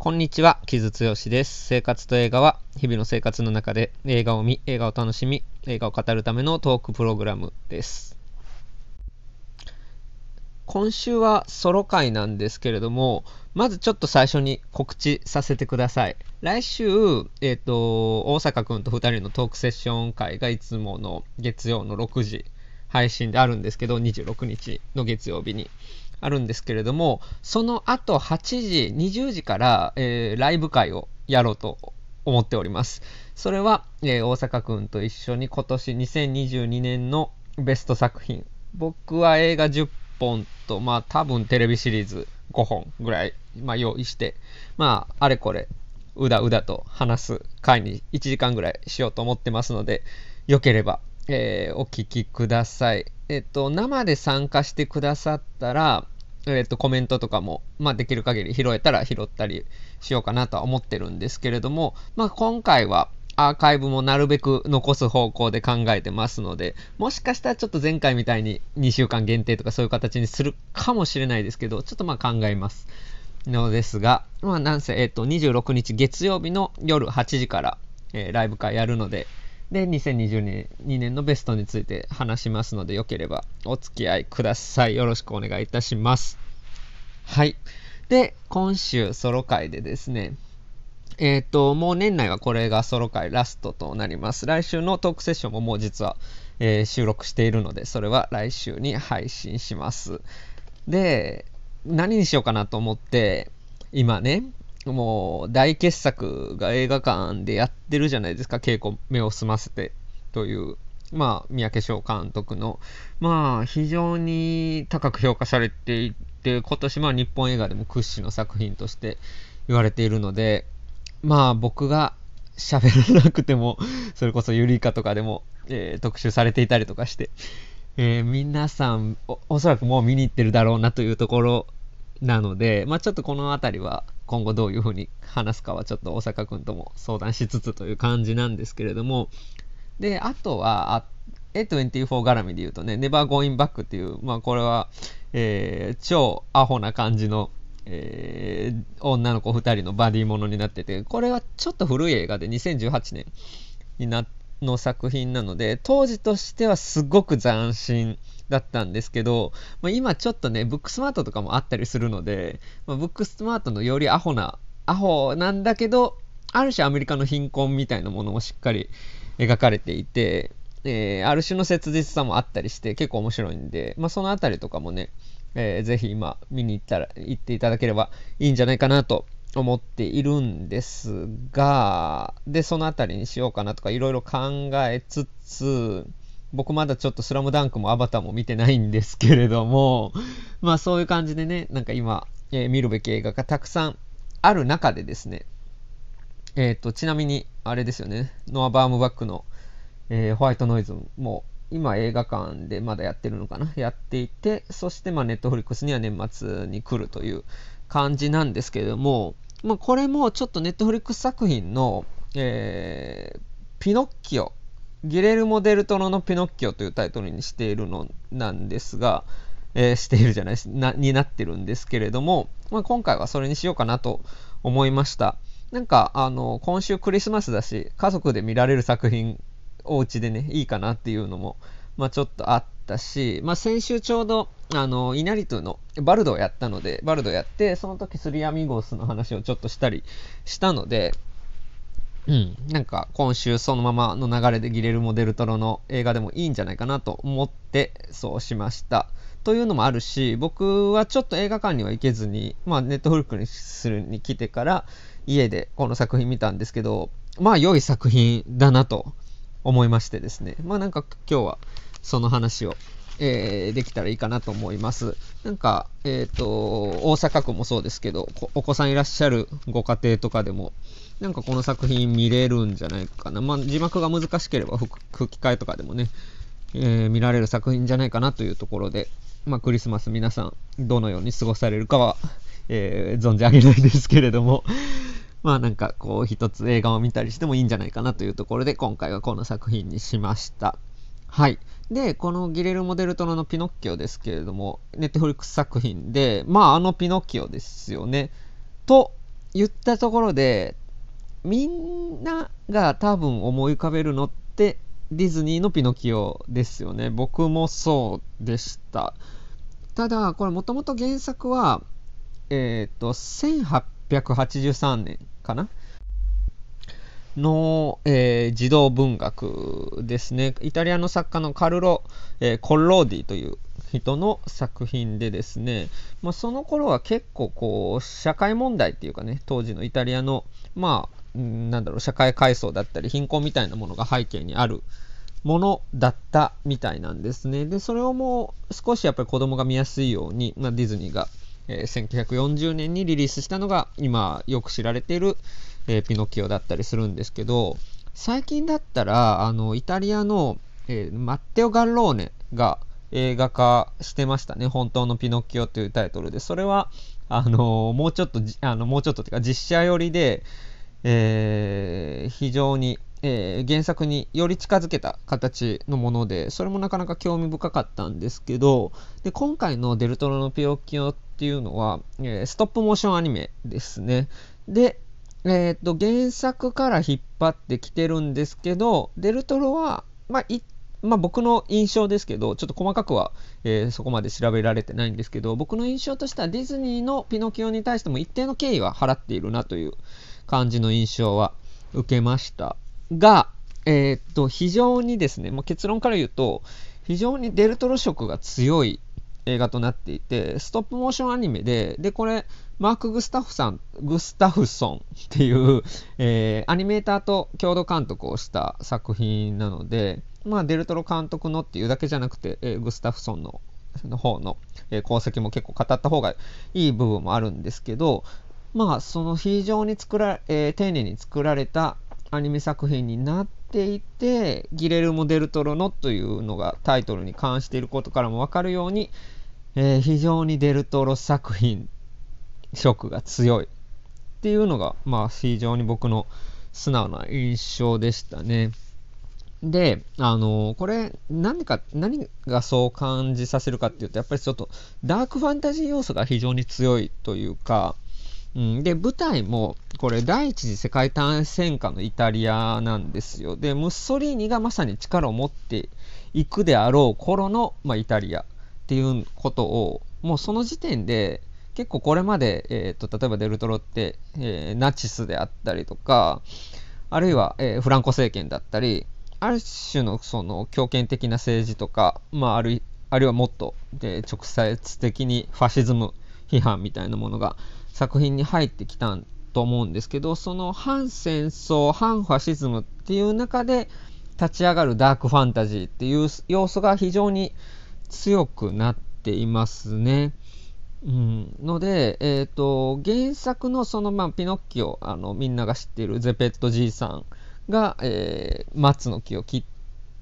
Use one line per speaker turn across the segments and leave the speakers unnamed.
こんにちは、木津剛です。生活と映画は、日々の生活の中で映画を見、映画を楽しみ、映画を語るためのトークプログラムです。今週はソロ回なんですけれども、まずちょっと最初に告知させてください。来週、えっ、ー、と、大阪くんと2人のトークセッション会がいつもの月曜の6時配信であるんですけど、26日の月曜日に。あるんですけれども、その後8時、20時から、えー、ライブ会をやろうと思っております。それは、えー、大阪くんと一緒に今年2022年のベスト作品。僕は映画10本と、まあ多分テレビシリーズ5本ぐらい、まあ、用意して、まああれこれ、うだうだと話す回に1時間ぐらいしようと思ってますので、よければ、えー、お聞きください。えっと、生で参加してくださったら、えっと、コメントとかも、まあ、できる限り拾えたら拾ったりしようかなとは思ってるんですけれども、まあ、今回はアーカイブもなるべく残す方向で考えてますので、もしかしたらちょっと前回みたいに2週間限定とかそういう形にするかもしれないですけど、ちょっとまあ考えます。のですが、まあ、なんせ、えっと、26日月曜日の夜8時から、えー、ライブ会やるので、で、2022年のベストについて話しますので、よければお付き合いください。よろしくお願いいたします。はい。で、今週ソロ回でですね、えっ、ー、と、もう年内はこれがソロ回ラストとなります。来週のトークセッションももう実は、えー、収録しているので、それは来週に配信します。で、何にしようかなと思って、今ね、もう大傑作が映画館でやってるじゃないですか、稽古目を澄ませてという、まあ、三宅翔監督の、まあ、非常に高く評価されていて、今年は日本映画でも屈指の作品として言われているので、まあ、僕が喋らなくても、それこそユリカとかでも、えー、特集されていたりとかして、えー、皆さんお、おそらくもう見に行ってるだろうなというところなので、まあ、ちょっとこの辺りは今後どういうふうに話すかはちょっと大阪くんとも相談しつつという感じなんですけれども、で、あとは、A24 絡みで言うとね、Never Going Back っていう、まあこれは、えー、超アホな感じの、えー、女の子2人のバディものになってて、これはちょっと古い映画で2018年になの作品なので、当時としてはすごく斬新だったんですけど、まあ、今ちょっとね、ブックスマートとかもあったりするので、まあ、ブックスマートのよりアホな、アホなんだけど、ある種アメリカの貧困みたいなものもしっかり描かれていて、えー、ある種の切実さもあったりして結構面白いんで、まあ、そのあたりとかもね、えー、ぜひ今見に行ったら、行っていただければいいんじゃないかなと思っているんですが、で、そのあたりにしようかなとかいろいろ考えつつ、僕まだちょっとスラムダンクもアバターも見てないんですけれども、まあそういう感じでね、なんか今、えー、見るべき映画がたくさんある中でですね、えっ、ー、と、ちなみに、あれですよね、ノア・バームバックの、えー、ホワイトノイズも今映画館でまだやってるのかなやっていて、そしてまあネットフリックスには年末に来るという感じなんですけれども、まあこれもちょっとネットフリックス作品の、えー、ピノッキオギレルモ・デルトロのピノッキオというタイトルにしているのなんですが、えー、しているじゃないな、になってるんですけれども、まあ、今回はそれにしようかなと思いました。なんか、あの、今週クリスマスだし、家族で見られる作品、お家でね、いいかなっていうのも、まあちょっとあったし、まあ先週ちょうど、あの、イナリトゥのバルドをやったので、バルドやって、その時スリアミゴスの話をちょっとしたりしたので、うん、なんか今週そのままの流れでギレルモ・デルトロの映画でもいいんじゃないかなと思ってそうしました。というのもあるし、僕はちょっと映画館には行けずに、まあネットフリックにするに来てから家でこの作品見たんですけど、まあ良い作品だなと思いましてですね。まあなんか今日はその話をえー、できたらいいかなと思います。なんか、えっ、ー、と、大阪府もそうですけど、お子さんいらっしゃるご家庭とかでも、なんかこの作品見れるんじゃないかな。まあ、字幕が難しければ吹き替えとかでもね、えー、見られる作品じゃないかなというところで、まあ、クリスマス皆さんどのように過ごされるかは、えー、存じ上げないですけれども、まあなんかこう一つ映画を見たりしてもいいんじゃないかなというところで今回はこの作品にしました。はい。で、このギレルモ・デルトロのピノッキオですけれども、ネットフリックス作品で、まああのピノッキオですよね。と、言ったところで、みんなが多分思い浮かべるのってディズニーのピノキオですよね。僕もそうでした。ただ、これもともと原作は、えっ、ー、と、1883年かな？の、えー、児童文学ですね。イタリアの作家のカルロ・えー、コッローディという人の作品でですね、まあ、その頃は結構こう、社会問題っていうかね、当時のイタリアの、まあ、なんだろう、社会階層だったり、貧困みたいなものが背景にあるものだったみたいなんですね。で、それをもう少しやっぱり子供が見やすいように、まあ、ディズニーが、えー、1940年にリリースしたのが、今よく知られている、えー、ピノキオだったりするんですけど、最近だったら、あの、イタリアの、えー、マッテオ・ガッローネが映画化してましたね。本当のピノキオというタイトルで。それは、あのもうちょっと、あの、もうちょっとっていうか、実写寄りで、えー、非常に、えー、原作により近づけた形のもので、それもなかなか興味深かったんですけど、で今回のデルトロのピオキオっていうのは、えー、ストップモーションアニメですね。で、えっ、と、原作から引っ張ってきてるんですけど、デルトロは、まあ、まあ、僕の印象ですけど、ちょっと細かくは、えー、そこまで調べられてないんですけど、僕の印象としてはディズニーのピノキオに対しても一定の敬意は払っているなという感じの印象は受けました。が、えー、っと、非常にですね、もう結論から言うと、非常にデルトロ色が強い映画となっていて、ストップモーションアニメで、で、これ、マーク・グスタフさん、グスタフソンっていう、えー、アニメーターと共同監督をした作品なので、まあ、デルトロ監督のっていうだけじゃなくて、えー、グスタフソンのの方の、えー、功績も結構語った方がいい部分もあるんですけど、まあ、その非常に作ら、えー、丁寧に作られたアニメ作品になっていて、ギレルモ・デルトロのというのがタイトルに関していることからもわかるように、えー、非常にデルトロ作品色が強いっていうのが、まあ、非常に僕の素直な印象でしたね。で、あのー、これ、何か、何がそう感じさせるかっていうと、やっぱりちょっと、ダークファンタジー要素が非常に強いというか、うん、で、舞台も、これ、第一次世界大戦下のイタリアなんですよ。で、ムッソリーニがまさに力を持っていくであろう頃の、まあ、イタリアっていうことを、もうその時点で、結構これまで、えーと、例えばデルトロって、えー、ナチスであったりとか、あるいは、えー、フランコ政権だったり、ある種のその強権的な政治とか、まあ、あるあるいはもっとで直接的にファシズム批判みたいなものが作品に入ってきたと思うんですけど、その反戦争、反ファシズムっていう中で立ち上がるダークファンタジーっていう要素が非常に強くなっていますね。うん、ので、えーと、原作のその、まあ、ピノッキオあのみんなが知っているゼペットじいさんが、えー、松の木を切っ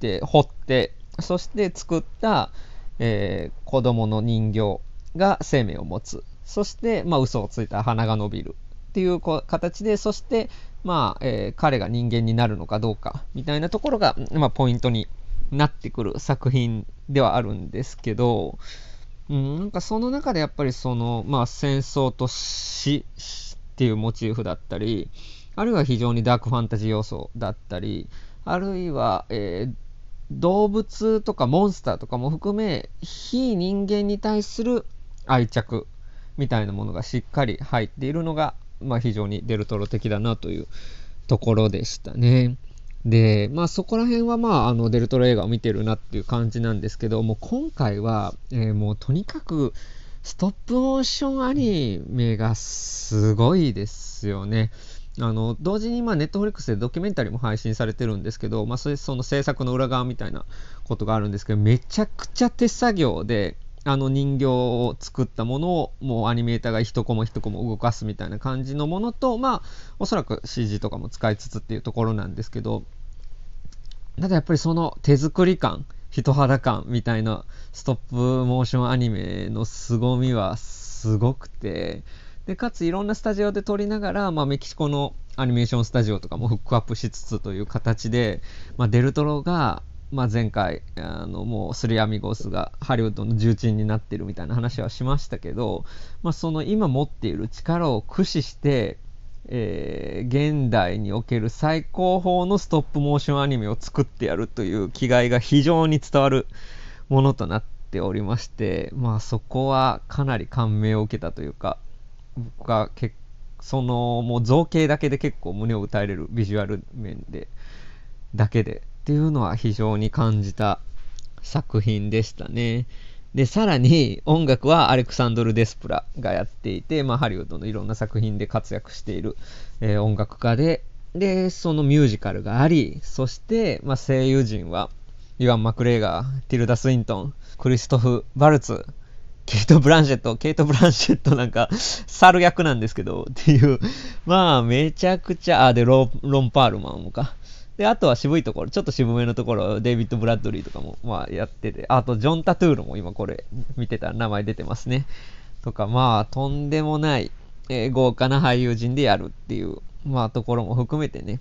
て掘ってそして作った、えー、子供の人形が生命を持つそして、まあ、嘘をついた鼻が伸びるっていう形で、そして、まあ、えー、彼が人間になるのかどうかみたいなところが、まあ、ポイントになってくる作品ではあるんですけど、うん、なんかその中でやっぱりその、まあ、戦争と死っていうモチーフだったり、あるいは非常にダークファンタジー要素だったり、あるいは、えー、動物とかモンスターとかも含め、非人間に対する愛着みたいなものがしっかり入っているのが、まあ、非常にデルトロ的だなというところでしたね。で、まあそこら辺はまああのデルトロ映画を見てるなっていう感じなんですけど、も今回は、えー、もうとにかくストップモーションアニメがすごいですよね。あの同時に今、ネットフリックスでドキュメンタリーも配信されてるんですけど、まあ、それその制作の裏側みたいなことがあるんですけど、めちゃくちゃ手作業で、あの人形を作ったものをもうアニメーターが一コマ一コマ動かすみたいな感じのものと、まあ、おそらく CG とかも使いつつっていうところなんですけど、ただやっぱりその手作り感、人肌感みたいなストップモーションアニメの凄みはすごくて、で、かついろんなスタジオで撮りながら、まあ、メキシコのアニメーションスタジオとかもフックアップしつつという形で、まあ、デルトロがまあ、前回あのもうスリアミゴスがハリウッドの重鎮になってるみたいな話はしましたけど、まあ、その今持っている力を駆使してえー、現代における最高峰のストップモーションアニメを作ってやるという気概が非常に伝わるものとなっておりまして、まあそこはかなり感銘を受けたというか、僕が結そのもう造形だけで結構胸を打たれるビジュアル面でだけでっていうのは非常に感じた作品でしたね。で、さらに音楽はアレクサンドル・デスプラがやっていて、まあ、ハリウッドのいろんな作品で活躍している、えー、音楽家で、で、そのミュージカルがあり、そして、まあ、声優陣は、ユアン・マクレガー、ティルダ・スウィントン、クリストフ・ヴァルツ、ケイト・ブランシェット、ケイト・ブランシェットなんか、猿役なんですけど、っていう、まあ、めちゃくちゃ、あ、で、ロン・パールマンもか。で、あとは渋いところ、ちょっと渋めのところ、デイビッド・ブラッドリーとかも、まあ、やってて、あと、ジョン・タトゥールも今これ、見てたら名前出てますね。とか、まあ、とんでもない、えー、豪華な俳優陣でやるっていう、まあ、ところも含めてね、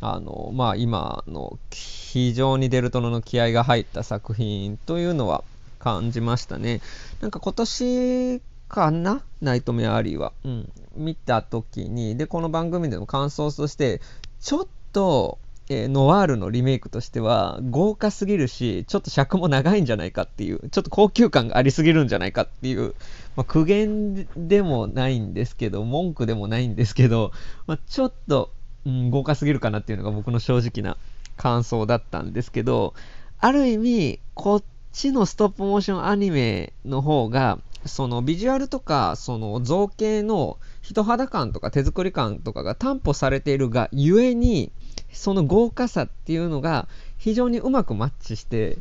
あの、まあ、今の、非常にデルトロの気合が入った作品というのは感じましたね。なんか今年かな？ナイトメアリーは。うん。見た時に、で、この番組での感想として、ちょっと、えー、ノワールのリメイクとしては豪華すぎるし、ちょっと尺も長いんじゃないかっていう、ちょっと高級感がありすぎるんじゃないかっていう、まあ、苦言でもないんですけど、文句でもないんですけど、まあ、ちょっと、うん、豪華すぎるかなっていうのが僕の正直な感想だったんですけど、ある意味、こっちのストップモーションアニメの方が、そのビジュアルとか、その造形の人肌感とか手作り感とかが担保されているがゆえに、その豪華さっていうのが非常にうまくマッチして、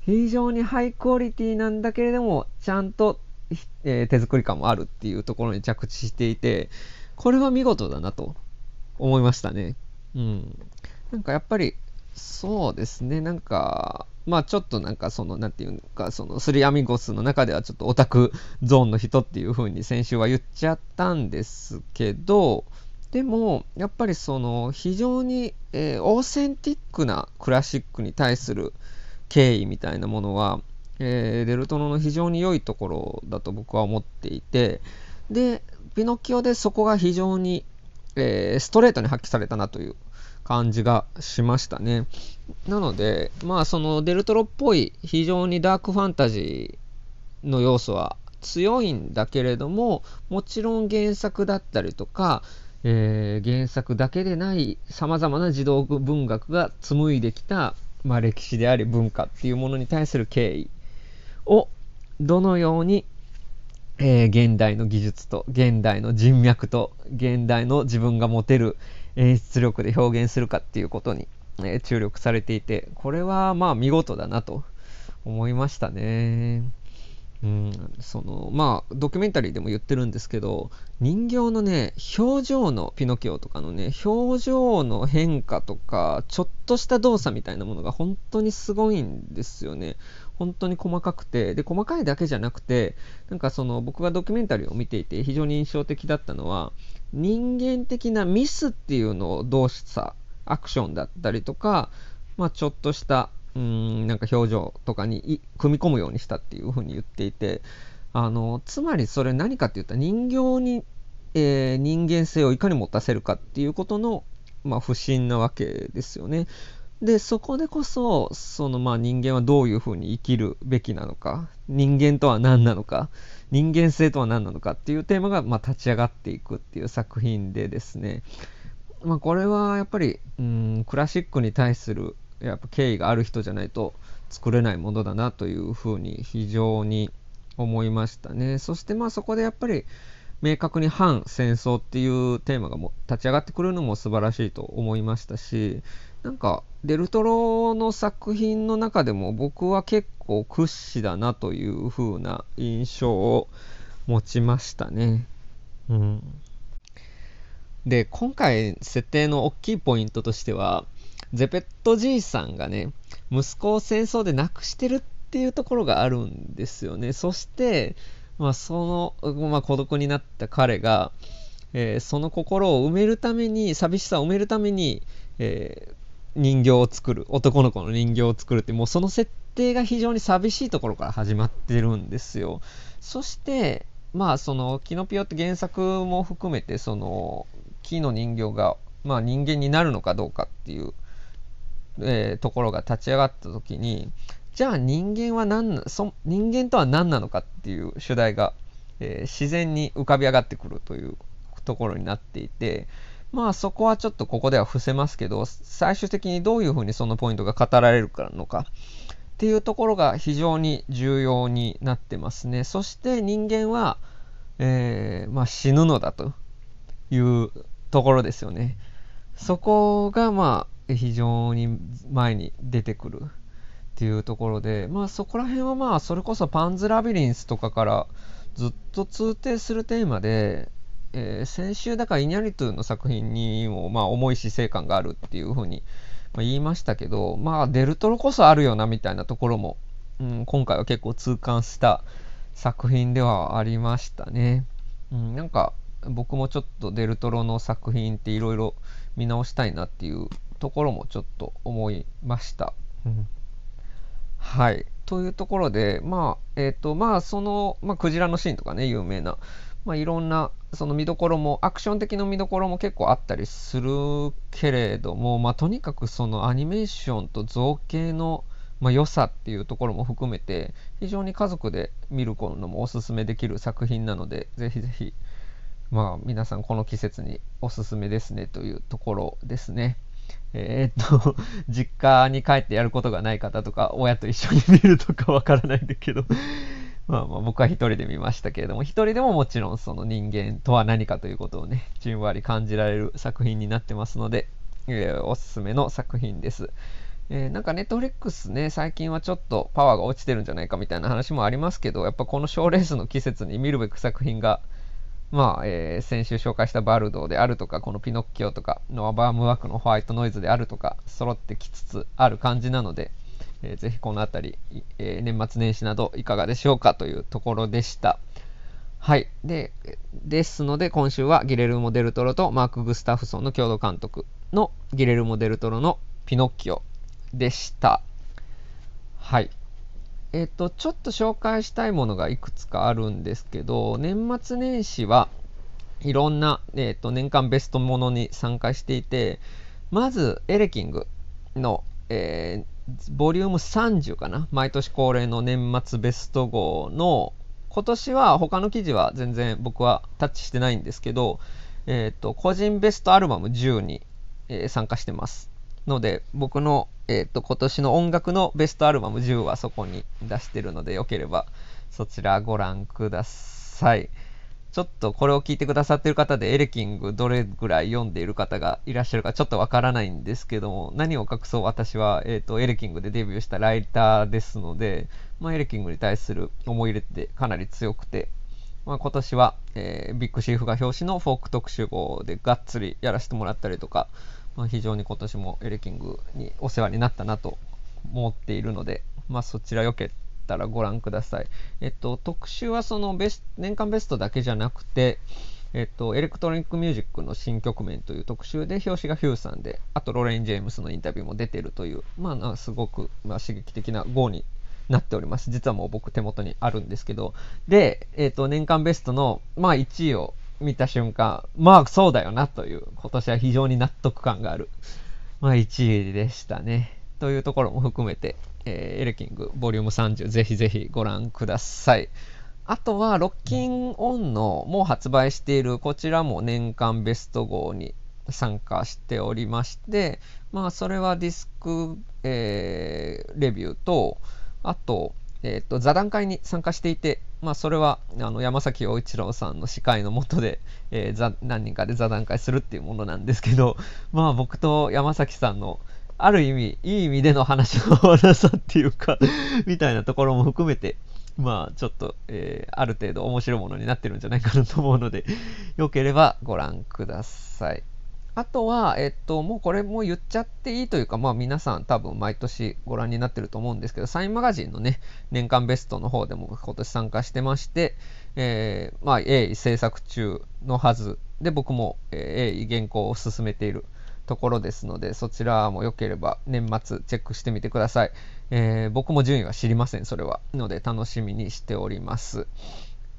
非常にハイクオリティなんだけれども、ちゃんと、えー、手作り感もあるっていうところに着地していて、これは見事だなと思いましたね。うん。なんかやっぱり、そうですね、なんか、まあちょっとなんかその、なんていうか、そのスリアミゴスの中ではちょっとオタクゾーンの人っていう風に先週は言っちゃったんですけど、でも、やっぱりその非常に、えー、オーセンティックなクラシックに対する敬意みたいなものは、えー、デルトロの非常に良いところだと僕は思っていて、で、ピノキオでそこが非常に、えー、ストレートに発揮されたなという感じがしましたね。なので、まあそのデルトロっぽい非常にダークファンタジーの要素は強いんだけれども、もちろん原作だったりとか、えー、原作だけでない様々な児童文学が紡いできた、まあ、歴史であり文化っていうものに対する敬意をどのように、えー、現代の技術と現代の人脈と現代の自分が持てる演出力で表現するかっていうことに、え、注力されていて、これはまあ見事だなと思いましたね。うん、そのまあドキュメンタリーでも言ってるんですけど人形のね表情のピノキオとかのね表情の変化とかちょっとした動作みたいなものが本当にすごいんですよね本当に細かくてで細かいだけじゃなくてなんかその僕がドキュメンタリーを見ていて非常に印象的だったのは人間的なミスっていうのを動作アクションだったりとか、まあ、ちょっとしたうんなんか表情とかに組み込むようにしたっていうふうに言っていてあのつまりそれ何かって言ったら人形に、えー、人間性をいかに持たせるかっていうことの、まあ、不審なわけですよね。でそこでこそそのまあ人間はどういうふうに生きるべきなのか人間とは何なのか人間性とは何なのかっていうテーマがまあ立ち上がっていくっていう作品でですね、まあ、これはやっぱりうんクラシックに対するやっぱ敬意がある人じゃないと作れないものだなというふうに非常に思いましたね。そしてまあそこでやっぱり明確に反戦争っていうテーマがも立ち上がってくるのも素晴らしいと思いましたし、なんかデルトロの作品の中でも僕は結構屈指だなという風な印象を持ちましたね。うん。で、今回設定の大きいポイントとしては、ゼペットじいさんがね、息子を戦争で亡くしてるっていうところがあるんですよね。そして、まあ、その、まあ、孤独になった彼が、えー、その心を埋めるために、寂しさを埋めるために、えー、人形を作る、男の子の人形を作るって、もうその設定が非常に寂しいところから始まってるんですよ。そして、まあ、その、キノピオって原作も含めて、その、木の人形が、まあ、人間になるのかどうかっていう、えー、ところが立ち上がった時にじゃあ人間は何そ人間とは何なのかっていう主題が、えー、自然に浮かび上がってくるというところになっていてまあそこはちょっとここでは伏せますけど最終的にどういうふうにそのポイントが語られるかのか。っていうところが非常に重要になってますね。そして人間は、えー、まあ、死ぬのだというところですよね。そこがまあ非常に前に出てくるっていうところでまあそこら辺はまあそれこそパンズラビリンスとかからずっと通底するテーマでえー、先週だからイニャリトゥの作品にも、まあ、重い死生観があるっていうふうに、ま、言いましたけど、まあ、デルトロこそあるよなみたいなところも、うん、今回は結構痛感した作品ではありましたね。うん、なんか僕もちょっとデルトロの作品っていろいろ見直したいなっていうところもちょっと思いました。うん、はい。というところで、まあ、えっ、ー、と、まあ、その、まあ、クジラのシーンとかね、有名な、まあ、いろんなその見どころもアクション的な見どころも結構あったりするけれども、まあ、とにかくそのアニメーションと造形の、まあ、良さっていうところも含めて非常に家族で見るのもおすすめできる作品なのでぜひぜひ、まあ、皆さんこの季節におすすめですねというところですね。えー、っと、実家に帰ってやることがない方とか、親と一緒に見るとかわからないんだけどまあまあ僕は一人で見ましたけれども、一人でももちろんその人間とは何かということをね、じんわり感じられる作品になってますので、えー、おすすめの作品です。えー、なんかネットフリックスね、最近はちょっとパワーが落ちてるんじゃないかみたいな話もありますけど、やっぱこの賞レースの季節に見るべく作品が、まあ、えー、先週紹介したバルドであるとか、このピノッキオとか、ノア・バームワークのホワイトノイズであるとか、揃ってきつつある感じなので、えー、ぜひこの辺り、えー、年末年始などいかがでしょうかというところでした。はい。で、ですので、今週はギレルモ・デルトロとマーク・グスタフソンの共同監督のギレルモ・デルトロのピノッキオでした。はい。えっ、ー、と、ちょっと紹介したいものがいくつかあるんですけど、年末年始はいろんな、えーと、年間ベストものに参加していて、まず、エレキングの、え、ボリューム30かな？毎年恒例の年末ベスト号の今年は他の記事は全然僕はタッチしてないんですけど、えっ、ー、と、個人ベストアルバム10に、えー、参加してます。ので、僕の、えっ、ー、と、今年の音楽のベストアルバム10はそこに出してるので、よければそちらご覧ください。ちょっとこれを聞いてくださってる方でエレキングどれぐらい読んでいる方がいらっしゃるかちょっとわからないんですけども、何を隠そう私は、えーと、エレキングでデビューしたライターですので、まあ、エレキングに対する思い入れってかなり強くて、まあ、今年は、えー、ビッグシーフが表紙のフォーク特集号でがっつりやらせてもらったりとか、まあ、非常に今年もエレキングにお世話になったなと思っているので、まあ、そちらよかったらご覧ください。えっと、特集はそのベス年間ベストだけじゃなくて、えっと、エレクトロニックミュージックの新局面という特集で表紙がヒューさんで、あとロレイン・ジェームスのインタビューも出てるという、まあ、すごく、まあ、刺激的な号になっております。実はもう僕手元にあるんですけど、で、えっと、年間ベストの、まあ、1位を見た瞬間、まあ、そうだよなという、今年は非常に納得感がある、まあ、1位でしたね。というところも含めて、えー、エレキングボリューム30ぜひぜひご覧ください。あとは、ロッキンオンのもう発売しているこちらも年間ベスト号に参加しておりまして、まあ、それはディスク、えー、レビューと、あと、えっ、ー、と、座談会に参加していて、まあ、それは、あの、山崎陽一郎さんの司会のもとで、えー、何人かで座談会するっていうものなんですけど、まあ、僕と山崎さんの、ある意味、いい意味での話の悪さっていうか みたいなところも含めて、まあ、ちょっと、えー、ある程度面白いものになってるんじゃないかなと思うので、よければご覧ください。あとは、えっと、もうこれも言っちゃっていいというか、まあ皆さん多分毎年ご覧になってると思うんですけど、サインマガジンのね、年間ベストの方でも今年参加してまして、えー、まあ鋭意制作中のはずで、僕も、鋭意原稿を進めているところですので、そちらも良ければ年末チェックしてみてください。えー、僕も順位は知りません、それは。ので楽しみにしております。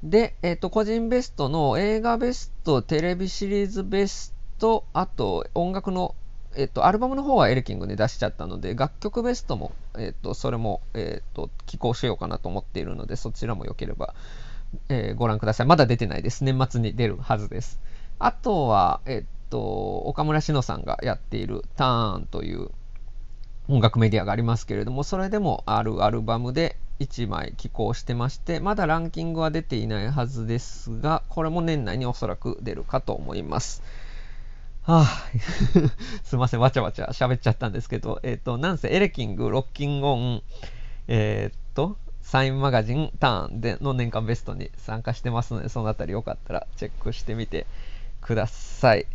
で、えっ、ー、と、個人ベストの映画ベスト、テレビシリーズベスと、あと、音楽の、えっと、アルバムの方はエレキングで出しちゃったので、楽曲ベストも、えっと、それも、えっと、寄稿しようかなと思っているので、そちらもよければ、えー、ご覧ください。まだ出てないです。年末に出るはずです。あとは、えっと、岡村志乃さんがやっているターンという音楽メディアがありますけれども、それでもあるアルバムで1枚寄稿してまして、まだランキングは出ていないはずですが、これも年内におそらく出るかと思います。はあ、すいません、わちゃわちゃ喋っちゃったんですけど、えっ、ー、と、なんせエレキング、ロッキンオン、えっ、ー、と、サインマガジンターンでの年間ベストに参加してますので、そのあたりよかったらチェックしてみてください。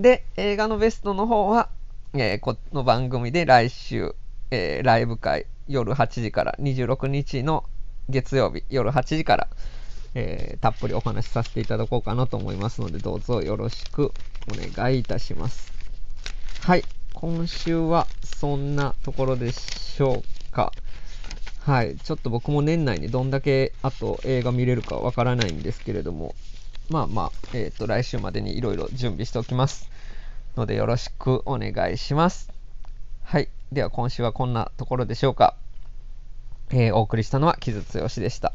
で、映画のベストの方は、えー、この番組で来週、えー、ライブ会夜8時から26日の月曜日夜8時から、えー、たっぷりお話しさせていただこうかなと思いますのでどうぞよろしくお願いいたしますはい今週はそんなところでしょうかはいちょっと僕も年内にどんだけあと映画見れるかわからないんですけれどもまあまあ、えっ、ー、と来週までにいろいろ準備しておきますのでよろしくお願いしますはい。では今週はこんなところでしょうか。えー、お送りしたのは木津剛でした。